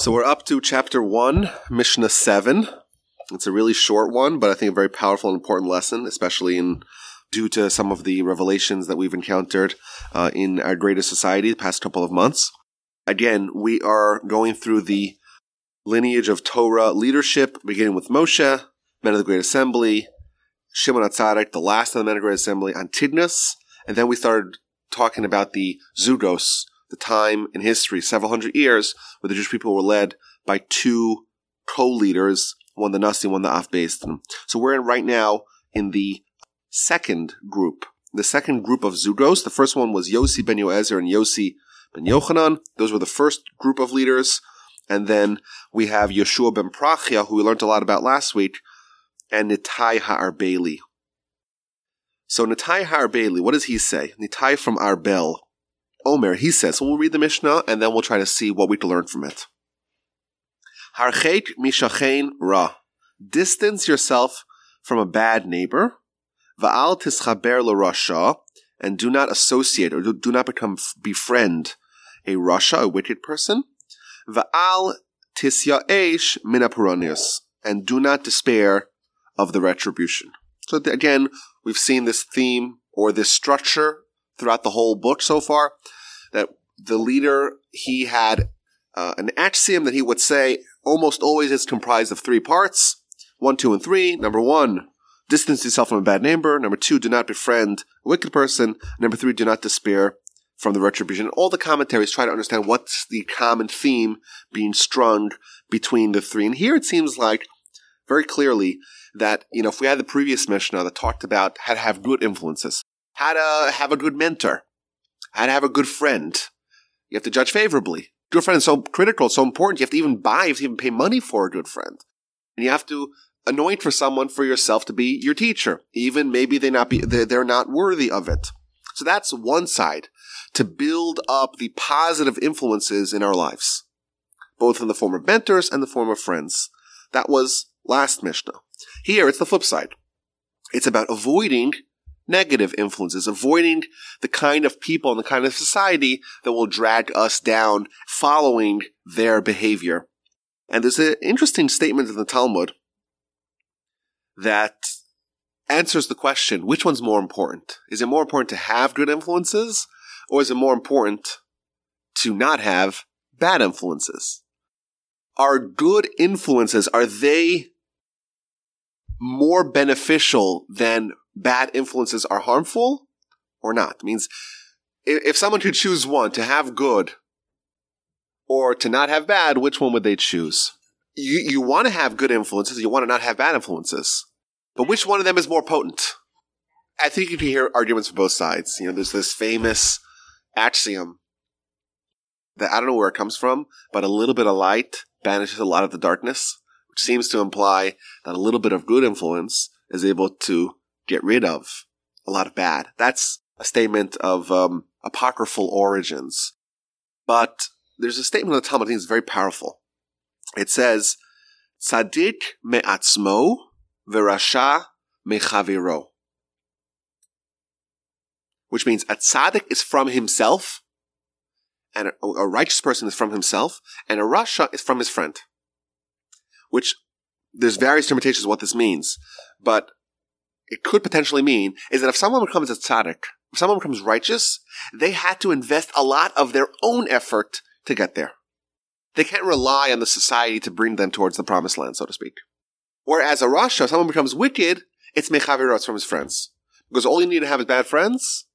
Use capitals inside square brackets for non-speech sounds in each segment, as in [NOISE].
So we're up to chapter 1, Mishnah 7. It's a really short one, but I think a very powerful and important lesson, especially in due to some of the revelations that we've encountered uh, in our greater society the past couple of months. Again, we are going through the lineage of Torah leadership, beginning with Moshe, men of the Great Assembly, Shimon Atzadik, the last of the men of the Great Assembly, Antigonus, and then we started talking about the Zugos, the time in history, several hundred years, where the Jewish people were led by two co-leaders, one the Nasi, one the Av Beis Din. So we're in right now in the second group, the second group of Zugos. The first one was Yossi ben Yoezer and Yossi ben Yochanan. Those were the first group of leaders. And then we have Yeshua ben Prachia, who we learned a lot about last week, and Nitai Ha'arbeli. So Nitai Ha'arbeli, what does he say? Nitai from Arbel. Omer, he says, so we'll read the Mishnah and then we'll try to see what we can learn from it. Harchet mishachein ra. Distance yourself from a bad neighbor. Va'al tischaber rasha. And do not associate or do not become befriend a rasha, a wicked person. Va'al tisyaesh minapuronius. And do not despair of the retribution. So again, we've seen this theme or this structure throughout the whole book so far that the leader he had uh, an axiom that he would say almost always is comprised of three parts. One two and three. Number one distance yourself from a bad neighbor. Number two do not befriend a wicked person. Number three do not despair from the retribution. All the commentaries try to understand what's the common theme being strung between the three. And here it seems like very clearly that you know if we had the previous mishnah that talked about how to have good influences how to have a good mentor, how to have a good friend. You have to judge favorably. Good friend is so critical, so important. You have to even buy, you have to even pay money for a good friend. And you have to anoint for someone for yourself to be your teacher, even maybe they not be, they're not worthy of it. So that's one side to build up the positive influences in our lives, both in the form of mentors and the form of friends. That was last Mishnah. Here, it's the flip side. It's about avoiding negative influences, avoiding the kind of people and the kind of society that will drag us down following their behavior. And there's an interesting statement in the Talmud that answers the question, which one's more important? Is it more important to have good influences or is it more important to not have bad influences? Are good influences, are they more beneficial than bad influences are harmful or not. It means if someone could choose one to have good or to not have bad, which one would they choose? You, you want to have good influences, you want to not have bad influences. But which one of them is more potent? I think you can hear arguments from both sides. You know, there's this famous axiom that I don't know where it comes from, but a little bit of light banishes a lot of the darkness, which seems to imply that a little bit of good influence is able to get rid of a lot of bad. That's a statement of um, apocryphal origins. But there's a statement of the Talmud is very powerful. It says, Tzadik me'atzmo verasha mechaviro. Which means a tzaddik is from himself, and a, a righteous person is from himself, and a rasha is from his friend. Which there's various interpretations of what this means, but it could potentially mean is that if someone becomes a tzaddik, if someone becomes righteous, they had to invest a lot of their own effort to get there. They can't rely on the society to bring them towards the promised land, so to speak. Whereas a Rasha, if someone becomes wicked, it's mechavirot from his friends. Because all you need to have is bad friends,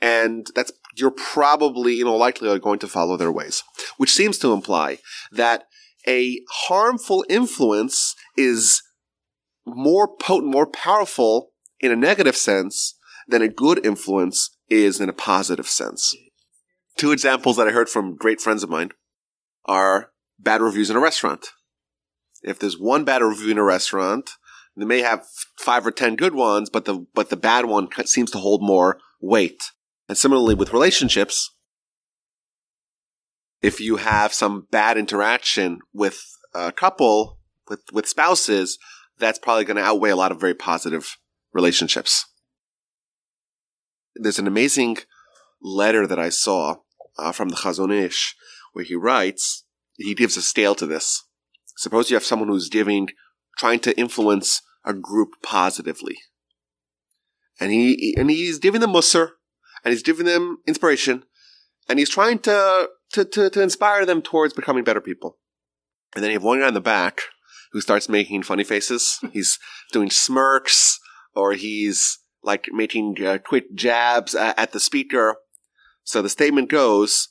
and that's, you're probably, you know, likely are going to follow their ways. Which seems to imply that a harmful influence is more potent, more powerful in a negative sense than a good influence is in a positive sense. Two examples that I heard from great friends of mine are bad reviews in a restaurant. If there's one bad review in a restaurant, they may have five or ten good ones, but the but the bad one seems to hold more weight. And similarly with relationships, if you have some bad interaction with a couple, with with spouses, that's probably going to outweigh a lot of very positive relationships. There's an amazing letter that I saw uh, from the Chazon Ish where he writes he gives a scale to this. Suppose you have someone who's giving, trying to influence a group positively. And he, and he's giving them mussar, and he's giving them inspiration, and he's trying to, to, to, to inspire them towards becoming better people. And then you have one guy in the back who starts making funny faces. [LAUGHS] he's doing smirks, or he's like making uh, quick jabs at, at the speaker. So the statement goes,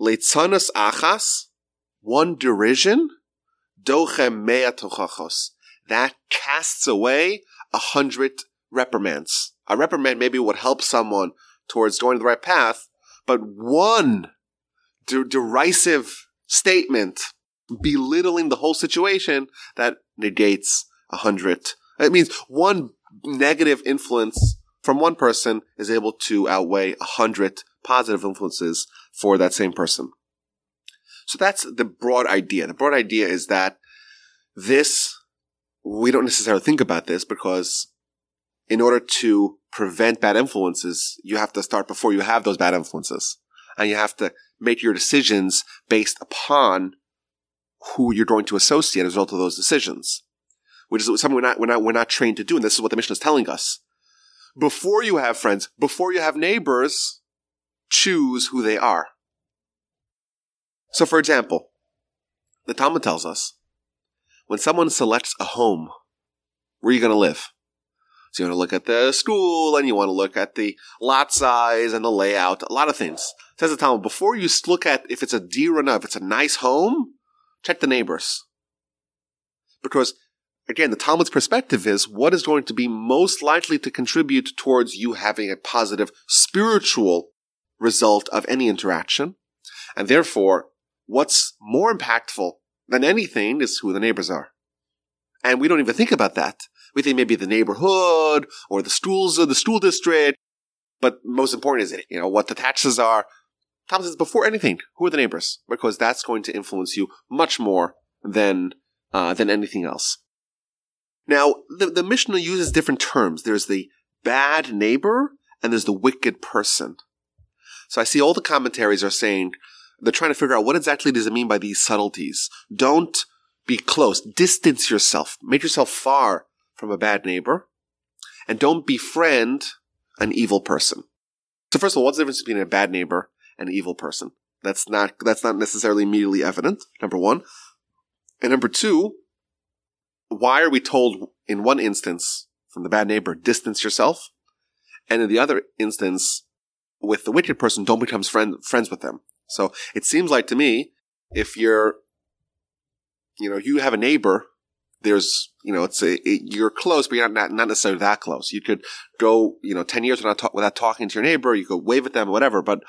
Leitzanas achas, one derision, dochem mea tochachos. That casts away a hundred reprimands. A reprimand maybe would help someone towards going the right path, but one de- derisive statement belittling the whole situation that negates a hundred. It means one negative influence from one person is able to outweigh a hundred positive influences for that same person. So that's the broad idea. The broad idea is that this, we don't necessarily think about this because in order to prevent bad influences, you have to start before you have those bad influences. And you have to make your decisions based upon who you're going to associate as a result of those decisions. Which is something we're not, we're not, we're not trained to do. And this is what the Mishnah is telling us. Before you have friends, before you have neighbors, choose who they are. So, for example, the Talmud tells us when someone selects a home, where are you going to live? So you want to look at the school and you want to look at the lot size and the layout, a lot of things. Says the Talmud, before you look at if it's a deer or not, if it's a nice home, check the neighbors. Because again, the Talmud's perspective is what is going to be most likely to contribute towards you having a positive spiritual result of any interaction. And therefore, what's more impactful than anything is who the neighbors are. And we don't even think about that. We think maybe the neighborhood or the schools of the school district. But most important is, it, you know, what the taxes are. Tom says before anything, who are the neighbors? Because that's going to influence you much more than, uh, than anything else. Now, the, the Mishnah uses different terms. There's the bad neighbor and there's the wicked person. So I see all the commentaries are saying they're trying to figure out what exactly does it mean by these subtleties. Don't be close. Distance yourself. Make yourself far from a bad neighbor. And don't befriend an evil person. So first of all, what's the difference between a bad neighbor and an evil person? That's not, that's not necessarily immediately evident. Number one. And number two, why are we told in one instance from the bad neighbor, distance yourself? And in the other instance, with the wicked person, don't become friend, friends with them. So it seems like to me, if you're, you know, you have a neighbor, there's, you know, it's a, it, you're close, but you're not, not necessarily that close. You could go, you know, 10 years without, talk, without talking to your neighbor. You could wave at them, or whatever, but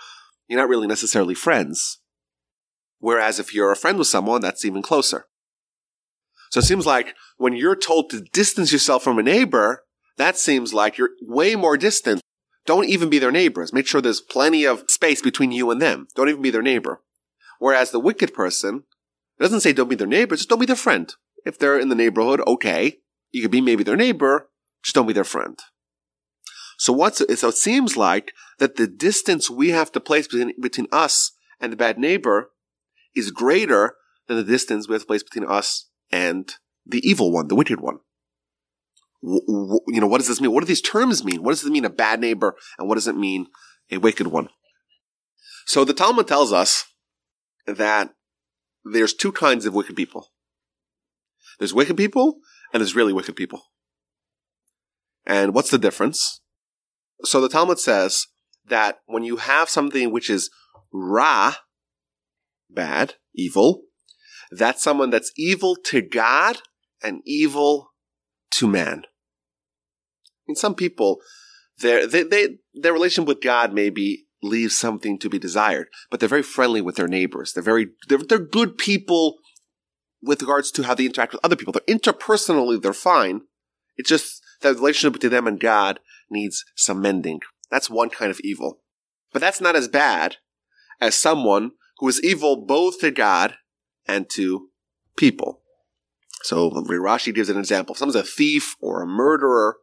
you're not really necessarily friends. Whereas if you're a friend with someone, that's even closer. So it seems like when you're told to distance yourself from a neighbor, that seems like you're way more distant don't even be their neighbors. Make sure there's plenty of space between you and them. Don't even be their neighbor. Whereas the wicked person doesn't say don't be their neighbor, just don't be their friend. If they're in the neighborhood, okay. You could be maybe their neighbor, just don't be their friend. So what's so it seems like that the distance we have to place between, between us and the bad neighbor is greater than the distance we have to place between us and the evil one, the wicked one you know, what does this mean? What do these terms mean? What does it mean a bad neighbor and what does it mean a wicked one? So the Talmud tells us that there's two kinds of wicked people. There's wicked people and there's really wicked people. And what's the difference? So the Talmud says that when you have something which is ra, bad, evil, that's someone that's evil to God and evil to man. I mean, some people, their, they, they, their relationship with God maybe leaves something to be desired, but they're very friendly with their neighbors. They're very, they're, they're good people with regards to how they interact with other people. They're interpersonally, they're fine. It's just that relationship between them and God needs some mending. That's one kind of evil. But that's not as bad as someone who is evil both to God and to people. So Rashi gives an example. If someone's a thief or a murderer,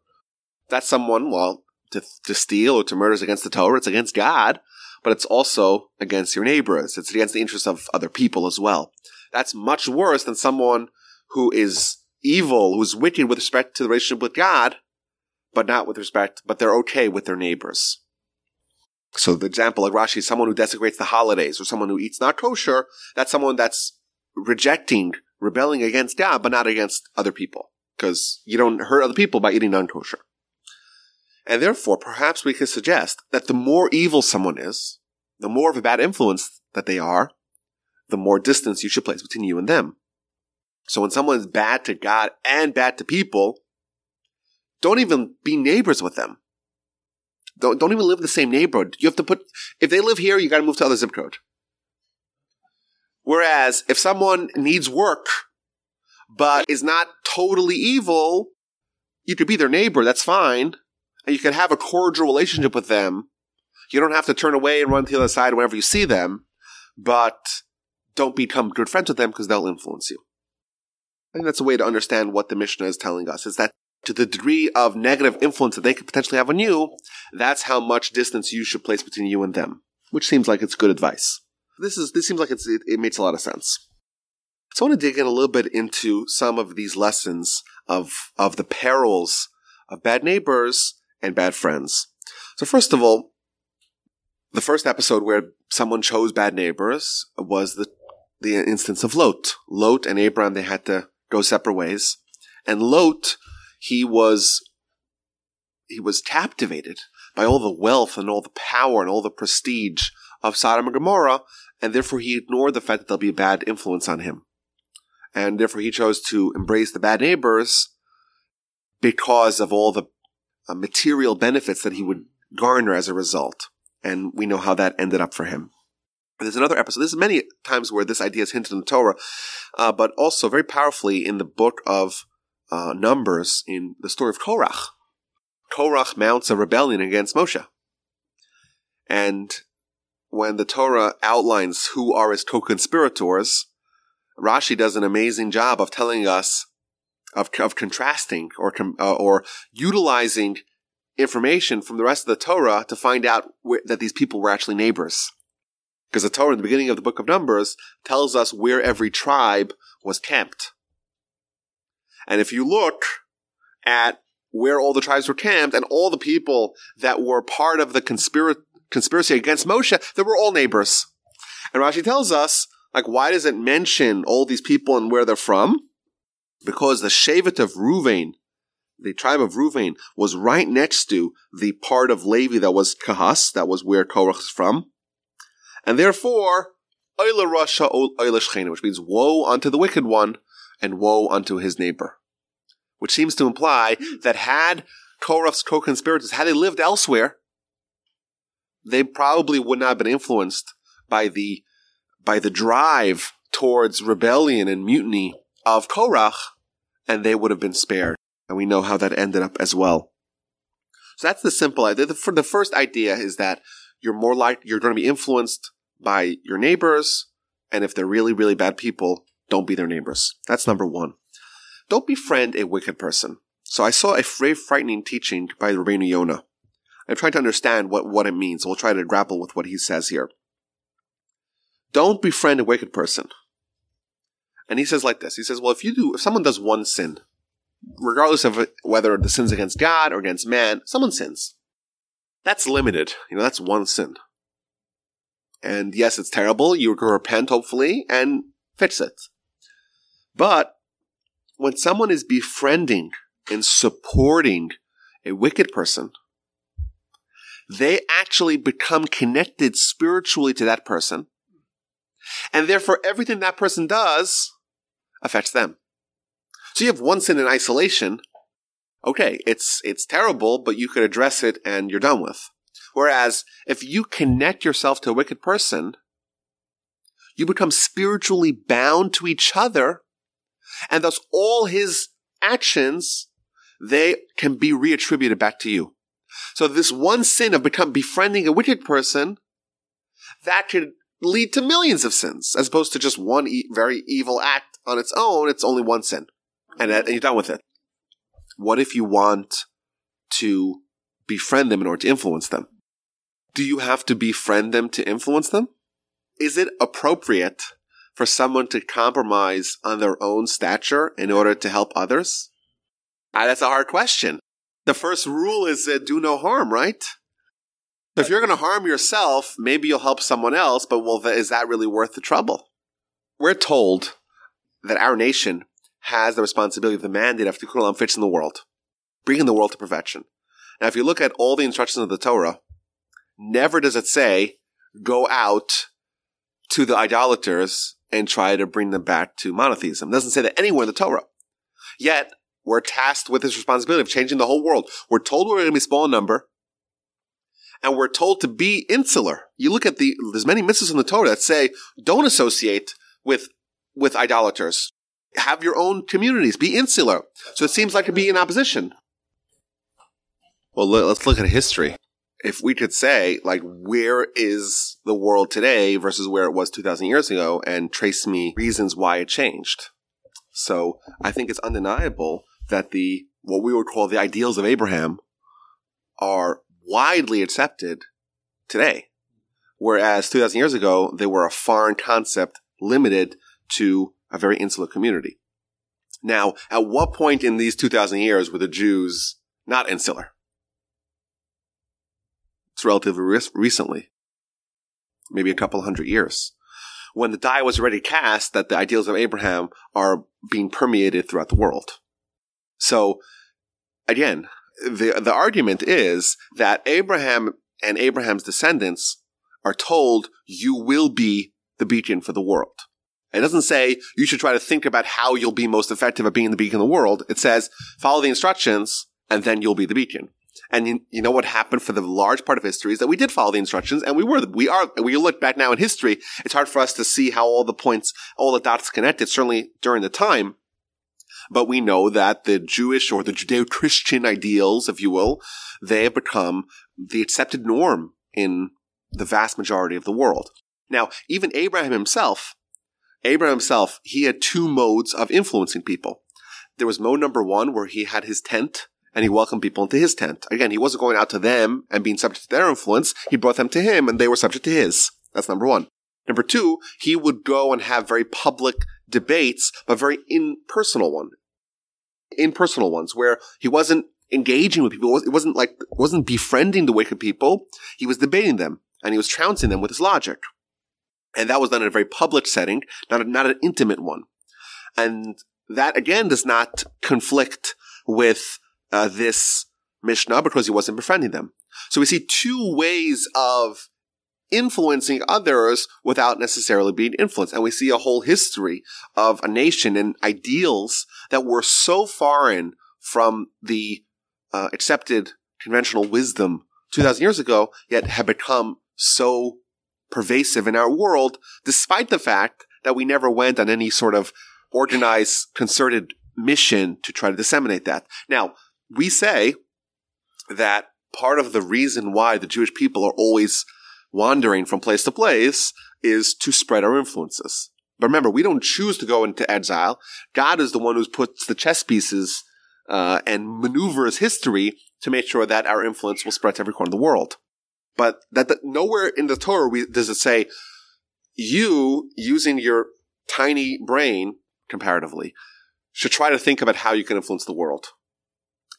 that's someone, well, to, to steal or to murder is against the Torah. It's against God, but it's also against your neighbors. It's against the interests of other people as well. That's much worse than someone who is evil, who's wicked with respect to the relationship with God, but not with respect, but they're okay with their neighbors. So the example like Rashi someone who desecrates the holidays or someone who eats not kosher, that's someone that's rejecting, rebelling against God, but not against other people. Because you don't hurt other people by eating non kosher. And therefore, perhaps we could suggest that the more evil someone is, the more of a bad influence that they are, the more distance you should place between you and them. So when someone is bad to God and bad to people, don't even be neighbors with them. Don't, don't even live in the same neighborhood. You have to put, if they live here, you gotta move to other zip code. Whereas if someone needs work, but is not totally evil, you could be their neighbor, that's fine. And you can have a cordial relationship with them. You don't have to turn away and run to the other side whenever you see them, but don't become good friends with them because they'll influence you. I think that's a way to understand what the Mishnah is telling us, is that to the degree of negative influence that they could potentially have on you, that's how much distance you should place between you and them, which seems like it's good advice. This is this seems like it's, it, it makes a lot of sense. So I want to dig in a little bit into some of these lessons of of the perils of bad neighbors and bad friends. So first of all, the first episode where someone chose bad neighbors was the the instance of Lot. Lot and Abraham they had to go separate ways, and Lot he was he was captivated by all the wealth and all the power and all the prestige of Sodom and Gomorrah, and therefore he ignored the fact that there'll be a bad influence on him. And therefore he chose to embrace the bad neighbors because of all the uh, material benefits that he would garner as a result. And we know how that ended up for him. There's another episode. There's many times where this idea is hinted in the Torah, uh, but also very powerfully in the book of uh, Numbers in the story of Korach. Korach mounts a rebellion against Moshe. And when the Torah outlines who are his co-conspirators, Rashi does an amazing job of telling us of, of contrasting or uh, or utilizing information from the rest of the Torah to find out that these people were actually neighbors. Because the Torah in the beginning of the book of Numbers tells us where every tribe was camped. And if you look at where all the tribes were camped and all the people that were part of the conspira- conspiracy against Moshe, they were all neighbors. And Rashi tells us, like, why does it mention all these people and where they're from? because the Shevet of Ruvain, the tribe of Ruvain, was right next to the part of Levi that was Kahas, that was where Korach is from. And therefore, Oila Rasha Shchena, which means woe unto the wicked one and woe unto his neighbor. Which seems to imply that had Korach's co-conspirators, had they lived elsewhere, they probably would not have been influenced by the, by the drive towards rebellion and mutiny of Korach, and they would have been spared. And we know how that ended up as well. So that's the simple idea. The, the first idea is that you're more like, you're going to be influenced by your neighbors. And if they're really, really bad people, don't be their neighbors. That's number one. Don't befriend a wicked person. So I saw a very frightening teaching by Rabbeinu Yonah. I'm trying to understand what, what it means. We'll try to grapple with what he says here. Don't befriend a wicked person. And he says like this. He says, well, if you do, if someone does one sin, regardless of whether the sin's against God or against man, someone sins. That's limited. You know, that's one sin. And yes, it's terrible. You can repent, hopefully, and fix it. But when someone is befriending and supporting a wicked person, they actually become connected spiritually to that person. And therefore, everything that person does affects them. So you have one sin in isolation. Okay, it's, it's terrible, but you could address it and you're done with. Whereas if you connect yourself to a wicked person, you become spiritually bound to each other and thus all his actions, they can be reattributed back to you. So this one sin of become befriending a wicked person, that could lead to millions of sins, as opposed to just one e- very evil act on its own. It's only one sin, and, and you're done with it. What if you want to befriend them in order to influence them? Do you have to befriend them to influence them? Is it appropriate for someone to compromise on their own stature in order to help others? Ah, that's a hard question. The first rule is do no harm, right? If you're going to harm yourself, maybe you'll help someone else, but well, is that really worth the trouble? We're told that our nation has the responsibility, of the mandate of Tikkun Olam fixing the world, bringing the world to perfection. Now, if you look at all the instructions of the Torah, never does it say, go out to the idolaters and try to bring them back to monotheism. It doesn't say that anywhere in the Torah. Yet, we're tasked with this responsibility of changing the whole world. We're told we're going to be small number, and we're told to be insular. You look at the, there's many mitzvahs in the Torah that say, don't associate with, with idolaters. Have your own communities. Be insular. So it seems like to be in opposition. Well, let's look at history. If we could say, like, where is the world today versus where it was 2,000 years ago and trace me reasons why it changed. So I think it's undeniable that the, what we would call the ideals of Abraham are widely accepted today. Whereas 2000 years ago, they were a foreign concept limited to a very insular community. Now, at what point in these 2000 years were the Jews not insular? It's relatively re- recently. Maybe a couple hundred years. When the die was already cast that the ideals of Abraham are being permeated throughout the world. So, again, the the argument is that Abraham and Abraham's descendants are told you will be the beacon for the world. It doesn't say you should try to think about how you'll be most effective at being the beacon of the world. It says follow the instructions and then you'll be the beacon. And you, you, know what happened for the large part of history is that we did follow the instructions and we were, we are, we look back now in history, it's hard for us to see how all the points, all the dots connected, certainly during the time. But we know that the Jewish or the Judeo-Christian ideals, if you will, they have become the accepted norm in the vast majority of the world. Now, even Abraham himself, Abraham himself, he had two modes of influencing people. There was mode number one where he had his tent and he welcomed people into his tent. Again, he wasn't going out to them and being subject to their influence. He brought them to him and they were subject to his. That's number one. Number two, he would go and have very public debates, but very impersonal one, impersonal ones where he wasn't engaging with people. It wasn't like, wasn't befriending the wicked people. He was debating them and he was trouncing them with his logic. And that was done in a very public setting, not, a, not an intimate one. And that again does not conflict with uh, this Mishnah because he wasn't befriending them. So we see two ways of influencing others without necessarily being influenced. And we see a whole history of a nation and ideals that were so foreign from the uh, accepted conventional wisdom 2000 years ago, yet have become so pervasive in our world, despite the fact that we never went on any sort of organized, concerted mission to try to disseminate that. Now, we say that part of the reason why the Jewish people are always wandering from place to place is to spread our influences. But remember, we don't choose to go into exile. God is the one who puts the chess pieces uh, and maneuvers history to make sure that our influence will spread to every corner of the world. But that, nowhere in the Torah we, does it say you using your tiny brain comparatively should try to think about how you can influence the world.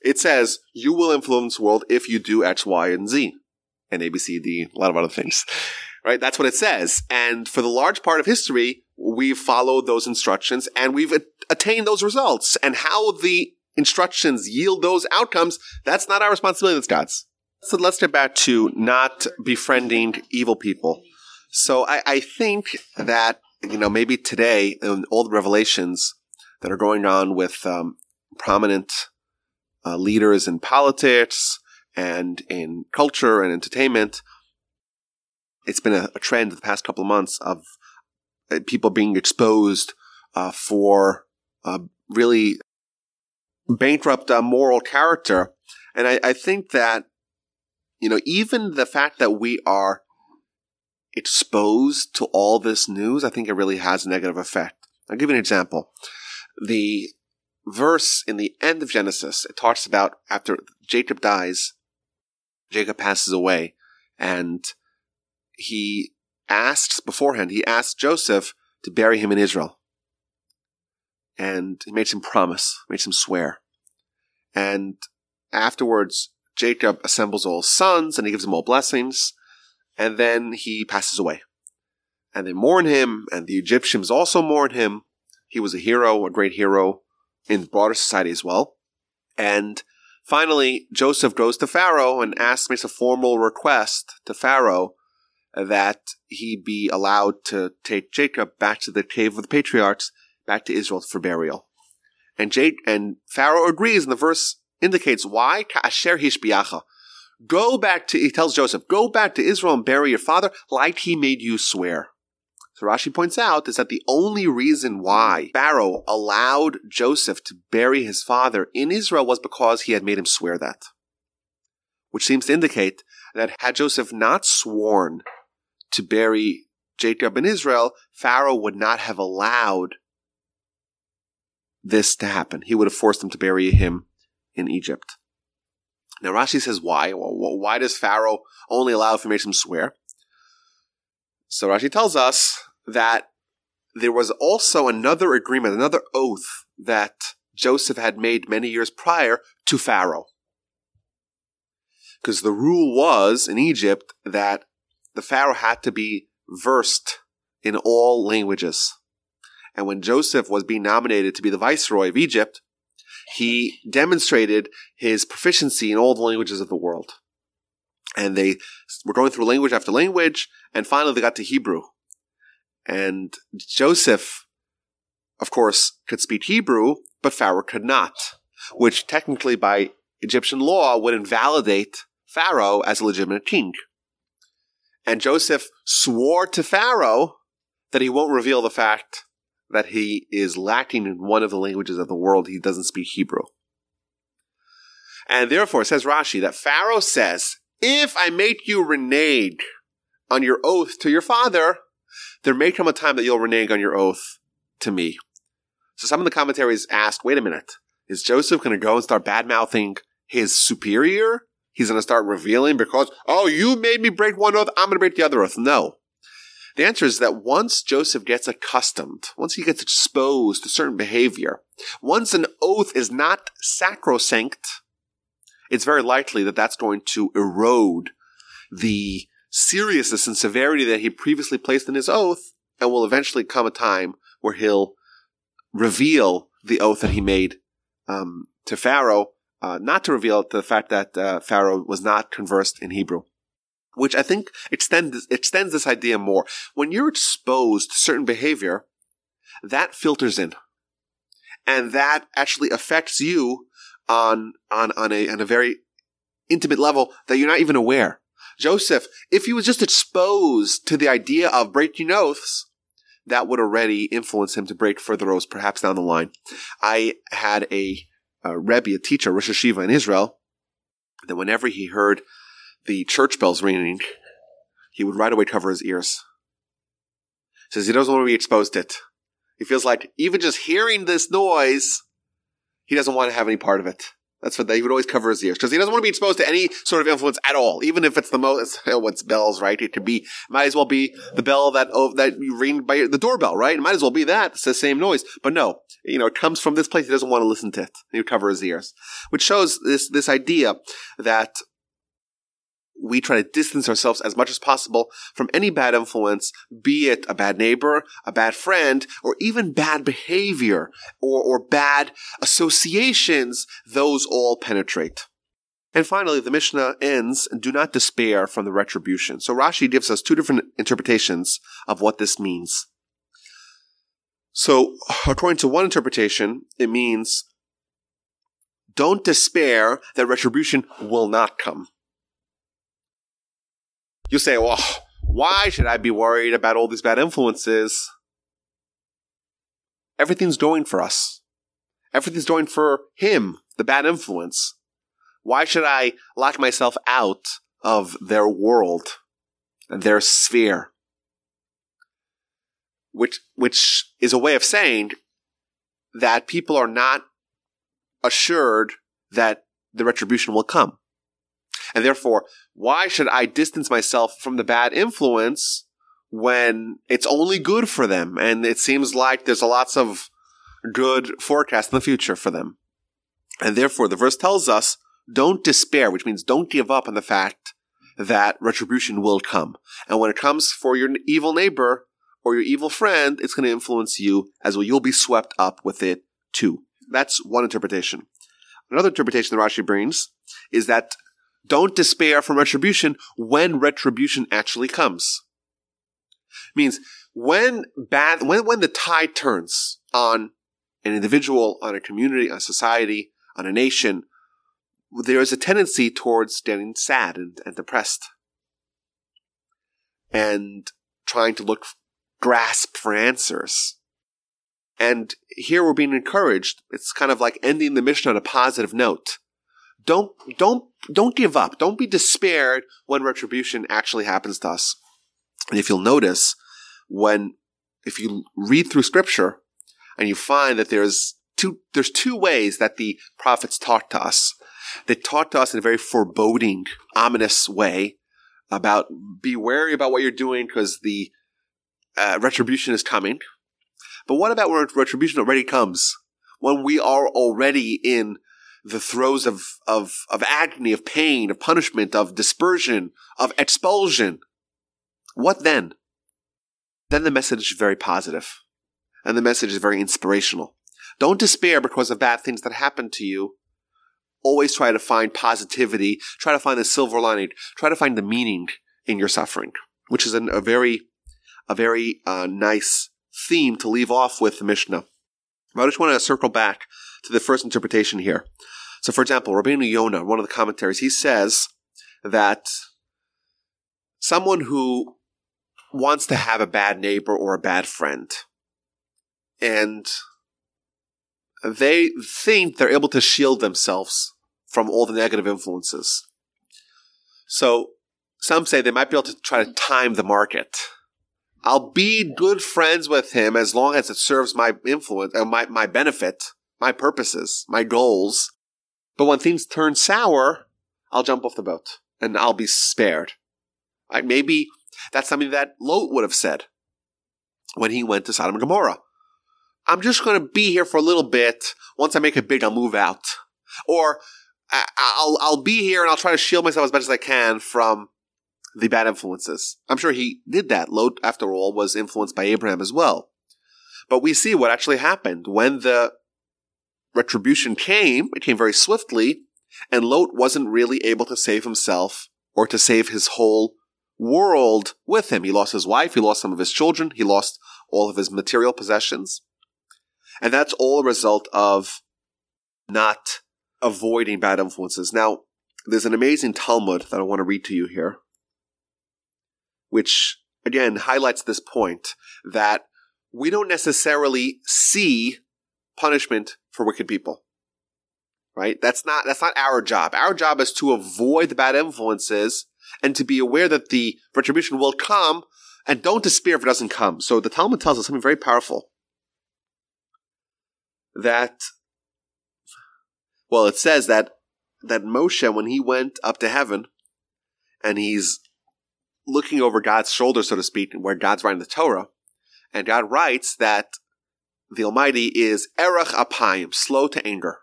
It says you will influence the world if you do X, Y, and Z and A, B, C, D, a lot of other things. Right? That's what it says. And for the large part of history, we've followed those instructions and we've attained those results. And how the instructions yield those outcomes, that's not our responsibility, that's God's. So let's get back to not befriending evil people. So I, I think that, you know, maybe today, in all the revelations that are going on with um, prominent uh, leaders in politics, and in culture and entertainment, it's been a, a trend the past couple of months of uh, people being exposed uh, for uh, really bankrupt uh, moral character. And I, I think that, you know, even the fact that we are exposed to all this news, I think it really has a negative effect. I'll give you an example. The verse in the end of Genesis, it talks about after Jacob dies, Jacob passes away and he asks beforehand, he asks Joseph to bury him in Israel. And he made some promise, made some swear. And afterwards, Jacob assembles all his sons and he gives them all blessings. And then he passes away. And they mourn him, and the Egyptians also mourn him. He was a hero, a great hero in broader society as well. And finally, Joseph goes to Pharaoh and asks, makes a formal request to Pharaoh that he be allowed to take Jacob back to the cave of the patriarchs, back to Israel for burial. And Jake and Pharaoh agrees, and the verse indicates why. Ka'asher hishbiacha. Go back to, he tells Joseph, go back to Israel and bury your father like he made you swear. So Rashi points out is that the only reason why Pharaoh allowed Joseph to bury his father in Israel was because he had made him swear that. Which seems to indicate that had Joseph not sworn to bury Jacob in Israel, Pharaoh would not have allowed this to happen. He would have forced him to bury him in Egypt. Now Rashi says why? Well, why does Pharaoh only allow if he makes him swear? So Rashi tells us that there was also another agreement, another oath that Joseph had made many years prior to Pharaoh. Because the rule was in Egypt that the Pharaoh had to be versed in all languages. And when Joseph was being nominated to be the viceroy of Egypt, he demonstrated his proficiency in all the languages of the world. And they were going through language after language, and finally they got to Hebrew. And Joseph, of course, could speak Hebrew, but Pharaoh could not, which technically by Egyptian law would invalidate Pharaoh as a legitimate king. And Joseph swore to Pharaoh that he won't reveal the fact that he is lacking in one of the languages of the world. He doesn't speak Hebrew. And therefore, says Rashi, that Pharaoh says, if I make you renege on your oath to your father, there may come a time that you'll renege on your oath to me. So some of the commentaries ask, wait a minute, is Joseph going to go and start bad mouthing his superior? He's going to start revealing because, oh, you made me break one oath, I'm going to break the other oath. No. The answer is that once Joseph gets accustomed, once he gets exposed to certain behavior, once an oath is not sacrosanct, it's very likely that that's going to erode the seriousness and severity that he previously placed in his oath, and will eventually come a time where he'll reveal the oath that he made um, to Pharaoh, uh, not to reveal the fact that uh, Pharaoh was not conversed in Hebrew which I think extends extends this idea more. When you're exposed to certain behavior, that filters in, and that actually affects you on on on a on a very intimate level that you're not even aware. Joseph, if he was just exposed to the idea of breaking oaths, that would already influence him to break further oaths, perhaps down the line. I had a, a Rebbe, a teacher, Rosh Yeshiva in Israel, that whenever he heard the church bells ringing, he would right away cover his ears. Says he doesn't want to be exposed to it. He feels like even just hearing this noise, he doesn't want to have any part of it. That's what they, he would always cover his ears because he doesn't want to be exposed to any sort of influence at all, even if it's the most. What's bells, right? It could be might as well be the bell that oh, that you ring by the doorbell, right? It might as well be that. It's the same noise, but no, you know, it comes from this place. He doesn't want to listen to it. He would cover his ears, which shows this this idea that we try to distance ourselves as much as possible from any bad influence, be it a bad neighbor, a bad friend, or even bad behavior or, or bad associations. Those all penetrate. And finally, the Mishnah ends, do not despair from the retribution. So Rashi gives us two different interpretations of what this means. So, according to one interpretation, it means don't despair that retribution will not come. You say, well, why should I be worried about all these bad influences? Everything's going for us. Everything's going for him, the bad influence. Why should I lock myself out of their world, their sphere? Which, which is a way of saying that people are not assured that the retribution will come. And therefore, why should I distance myself from the bad influence when it's only good for them. And it seems like there's a lots of good forecast in the future for them. And therefore, the verse tells us, don't despair, which means don't give up on the fact that retribution will come. And when it comes for your evil neighbor or your evil friend, it's going to influence you as well. You'll be swept up with it too. That's one interpretation. Another interpretation that Rashi brings is that don't despair from retribution when retribution actually comes. Means when bad, when, when the tide turns on an individual, on a community, on a society, on a nation, there is a tendency towards getting sad and, and depressed and trying to look, grasp for answers. And here we're being encouraged. It's kind of like ending the Mishnah on a positive note. Don't, don't, don't give up. Don't be despaired when retribution actually happens to us. And if you'll notice, when, if you read through scripture and you find that there's two, there's two ways that the prophets taught to us. They taught to us in a very foreboding, ominous way about be wary about what you're doing because the uh, retribution is coming. But what about when retribution already comes? When we are already in the throes of, of, of agony, of pain, of punishment, of dispersion, of expulsion. What then? Then the message is very positive, and the message is very inspirational. Don't despair because of bad things that happen to you. Always try to find positivity. Try to find the silver lining. Try to find the meaning in your suffering, which is an, a very, a very uh, nice theme to leave off with the Mishnah. But I just want to circle back to the first interpretation here. So, for example, Rabbeinu Yonah, one of the commentaries, he says that someone who wants to have a bad neighbor or a bad friend, and they think they're able to shield themselves from all the negative influences. So, some say they might be able to try to time the market I'll be good friends with him as long as it serves my influence, uh, my, my benefit, my purposes, my goals. But when things turn sour, I'll jump off the boat and I'll be spared. Maybe that's something that Lot would have said when he went to Sodom and Gomorrah. I'm just going to be here for a little bit. Once I make it big, I'll move out. Or I'll, I'll be here and I'll try to shield myself as best as I can from the bad influences. I'm sure he did that. Lot, after all, was influenced by Abraham as well. But we see what actually happened when the retribution came. It came very swiftly, and Lot wasn't really able to save himself or to save his whole world with him. He lost his wife, he lost some of his children, he lost all of his material possessions. And that's all a result of not avoiding bad influences. Now, there's an amazing Talmud that I want to read to you here which again highlights this point that we don't necessarily see punishment for wicked people. Right? That's not, that's not our job. Our job is to avoid the bad influences and to be aware that the retribution will come and don't despair if it doesn't come. So the Talmud tells us something very powerful. That, well, it says that, that Moshe, when he went up to heaven and he's looking over God's shoulder, so to speak, where God's writing the Torah. And God writes that the Almighty is erech apayim, slow to anger.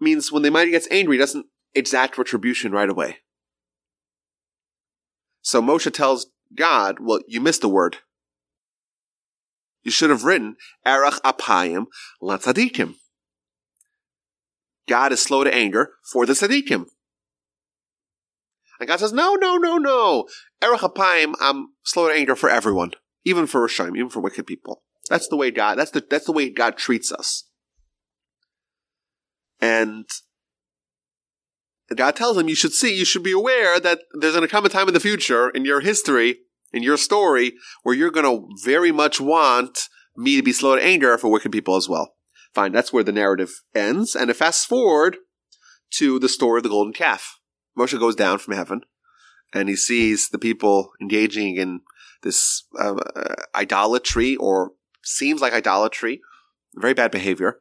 Means when the Almighty gets angry, he doesn't exact retribution right away. So Moshe tells God, well, you missed the word. You should have written erech apayim latzadikim. God is slow to anger for the tzaddikim. And God says, no, no, no, no. Erech Apayim, I'm slow to anger for everyone, even for Rishayim, even for wicked people. That's the way God, that's the, that's the way God treats us. And God tells him, you should see, you should be aware that there's going to come a time in the future in your history, in your story, where you're going to very much want me to be slow to anger for wicked people as well. Fine, that's where the narrative ends. And it fast forward to the story of the golden calf. Moshe goes down from heaven and he sees the people engaging in this uh, idolatry or seems like idolatry, very bad behavior.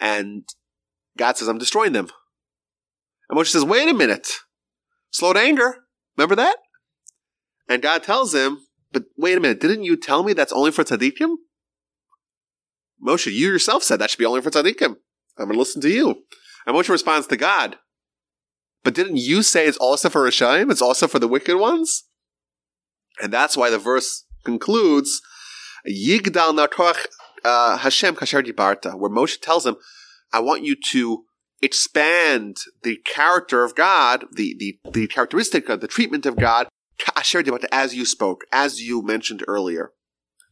And God says, I'm destroying them. And Moshe says, wait a minute. Slow to anger. Remember that? And God tells him, but wait a minute, didn't you tell me that's only for tzaddikim? Moshe, you yourself said that should be only for tzaddikim. I'm going to listen to you. And Moshe responds to God, but didn't you say it's also for Rishaim? It's also for the wicked ones? And that's why the verse concludes, Yigdal Na Koach uh, Hashem Kasher Dibarta, where Moshe tells him, I want you to expand the character of God, the, the, the characteristic of the treatment of God, Kasher Dibarta, as you spoke, as you mentioned earlier,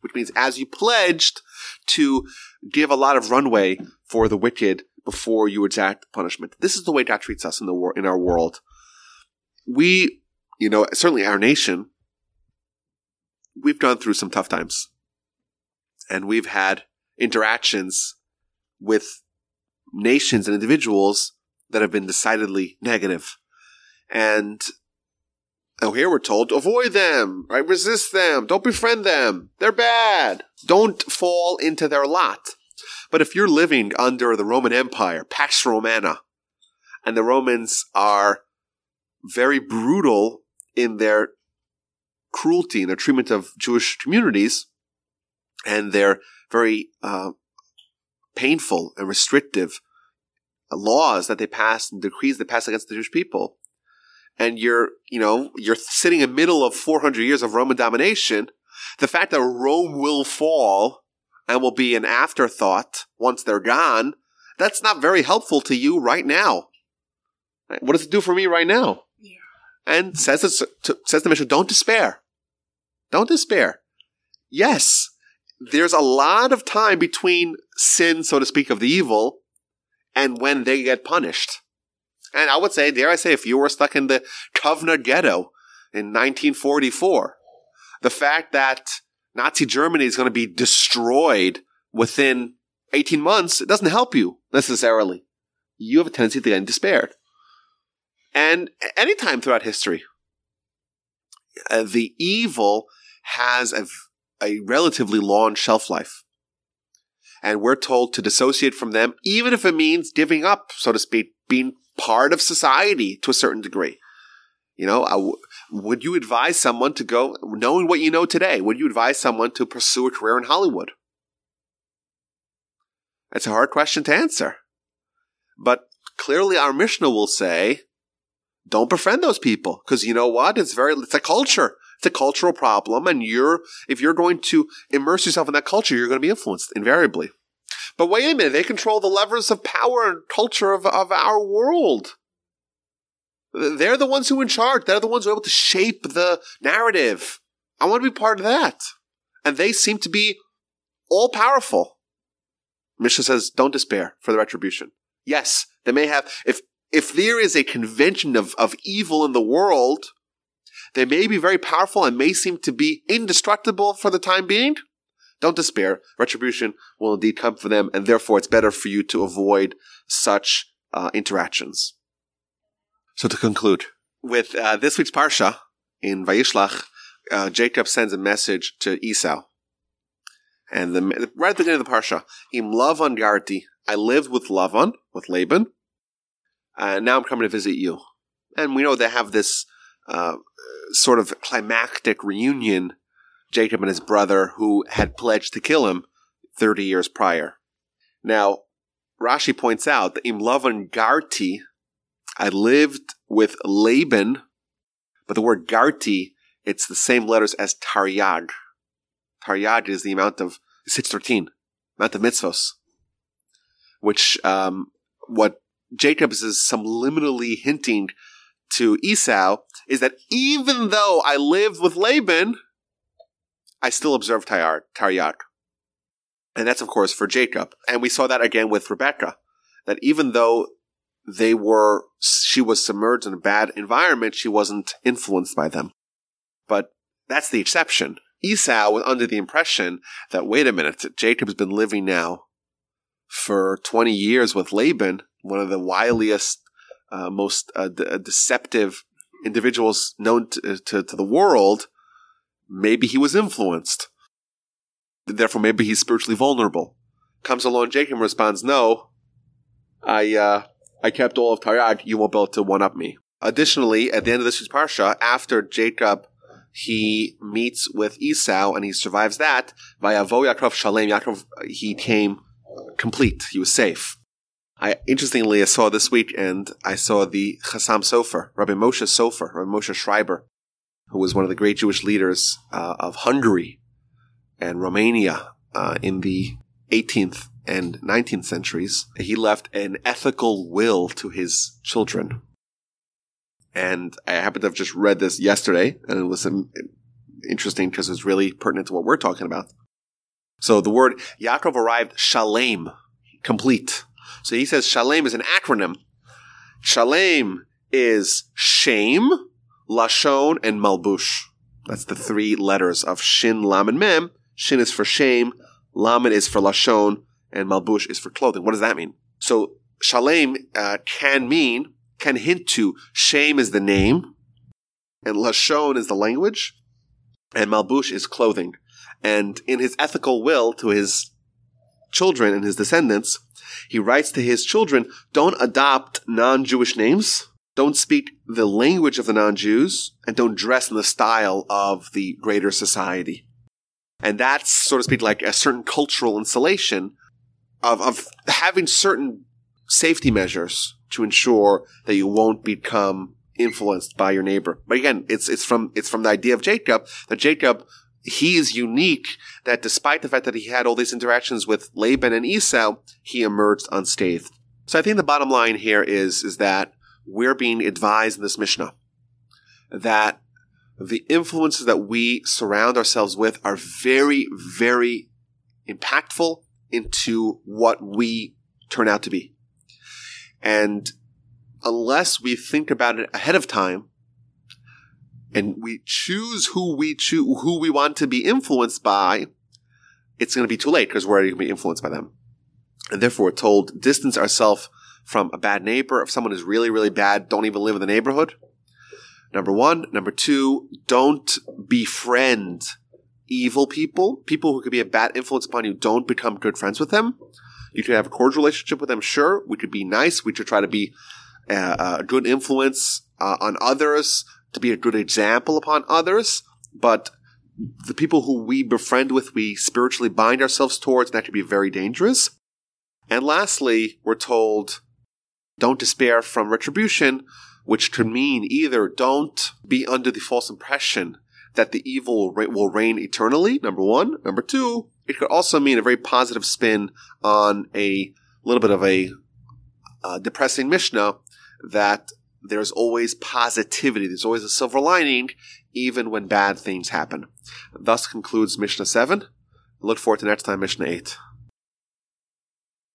which means as you pledged to give a lot of runway for the wicked before you exact punishment. This is the way God treats us in the war, in our world. We, you know, certainly our nation, we've gone through some tough times and we've had interactions with nations and individuals that have been decidedly negative. And oh, here we're told to avoid them, right? Resist them. Don't befriend them. They're bad. Don't fall into their lot. But if you're living under the Roman Empire, Pax Romana, and the Romans are very brutal in their cruelty and their treatment of Jewish communities, and their very uh, painful and restrictive laws that they pass and decrees they pass against the Jewish people, and you're, you know, you're sitting in the middle of 400 years of Roman domination, the fact that Rome will fall and will be an afterthought once they're gone, that's not very helpful to you right now. What does it do for me right now? Yeah. And says to, says the Mishnah, don't despair. Don't despair. Yes, there's a lot of time between sin, so to speak, of the evil and when they get punished. And I would say, dare I say, if you were stuck in the Kovna ghetto in 1944, the fact that Nazi Germany is going to be destroyed within 18 months, it doesn't help you necessarily. You have a tendency to get despaired. And anytime throughout history, uh, the evil has a a relatively long shelf life. And we're told to dissociate from them, even if it means giving up, so to speak, being part of society to a certain degree. You know, would you advise someone to go, knowing what you know today, would you advise someone to pursue a career in Hollywood? That's a hard question to answer. But clearly our Mishnah will say, don't befriend those people. Cause you know what? It's very, it's a culture. It's a cultural problem, and you're if you're going to immerse yourself in that culture, you're going to be influenced invariably. But wait a minute, they control the levers of power and culture of, of our world. They're the ones who are in charge. They're the ones who are able to shape the narrative. I want to be part of that. And they seem to be all powerful. Mishnah says, don't despair for the retribution. Yes, they may have, if, if there is a convention of, of evil in the world, they may be very powerful and may seem to be indestructible for the time being. Don't despair. Retribution will indeed come for them, and therefore it's better for you to avoid such uh, interactions. So to conclude, with uh, this week's Parsha in Vayishlach, uh, Jacob sends a message to Esau. And the, right at the beginning of the Parsha, Im Lavan Garti, I lived with Lavan, with Laban, and now I'm coming to visit you. And we know they have this uh, sort of climactic reunion, Jacob and his brother, who had pledged to kill him 30 years prior. Now, Rashi points out that Im Lavan Garti, I lived with Laban, but the word Garti, it's the same letters as Taryag. Taryag is the amount of 613, amount of mitzvos, which, um, what Jacob is subliminally hinting to Esau is that even though I lived with Laban, I still observed Taryag. And that's, of course, for Jacob. And we saw that again with Rebecca, that even though they were, she was submerged in a bad environment, she wasn't influenced by them. But that's the exception. Esau was under the impression that, wait a minute, Jacob's been living now for 20 years with Laban, one of the wiliest uh, most uh, de- deceptive individuals known to, to, to, the world, maybe he was influenced. Therefore, maybe he's spiritually vulnerable. Comes along Jacob responds, No, I uh, I kept all of Taryag. You won't be able to one up me. Additionally, at the end of this week's parsha, after Jacob he meets with Esau and he survives that. Vayavo Yaakov Shalem. Yaakov, he came complete. He was safe. I interestingly, I saw this week, and I saw the Chassam Sofer, Rabbi Moshe Sofer, Rabbi Moshe Schreiber, who was one of the great Jewish leaders uh, of Hungary and Romania uh, in the 18th and 19th centuries. He left an ethical will to his children. And I happened to have just read this yesterday, and it was interesting because it's really pertinent to what we're talking about. So the word Yaakov arrived shalem, complete. So he says Shalem is an acronym. Shalem is shem, lashon, and malbush. That's the three letters of Shin, Lam, and Mem. Shin is for shem, Lamed is for lashon, and malbush is for clothing. What does that mean? So Shalem uh, can mean, can hint to shem is the name, and lashon is the language, and malbush is clothing. And in his ethical will to his children and his descendants, he writes to his children, don't adopt non-Jewish names, don't speak the language of the non-Jews, and don't dress in the style of the greater society. And that's, so to speak, like a certain cultural insulation of, of having certain safety measures to ensure that you won't become influenced by your neighbor. But again, it's, it's from, it's from the idea of Jacob that Jacob he is unique that despite the fact that he had all these interactions with Laban and Esau, he emerged unscathed. So I think the bottom line here is, is that we're being advised in this Mishnah that the influences that we surround ourselves with are very, very impactful into what we turn out to be. And unless we think about it ahead of time, and we choose who we choose, who we want to be influenced by, it's going to be too late because we're already going to be influenced by them. And therefore, we're told distance ourselves from a bad neighbor. If someone is really, really bad, don't even live in the neighborhood. Number one. Number two, don't befriend evil people, people who could be a bad influence upon you. Don't become good friends with them. You could have a cordial relationship with them, sure. We could be nice. We could try to be uh, a good influence uh, on others to be a good example upon others, but the people who we befriend with, we spiritually bind ourselves towards, and that can be very dangerous. And lastly, we're told, don't despair from retribution, which could mean either don't be under the false impression that the evil will reign eternally, number one. Number two, it could also mean a very positive spin on a little bit of a uh, depressing Mishnah that there's always positivity. There's always a silver lining, even when bad things happen. Thus concludes Mishnah 7. look forward to next time, Mishnah 8.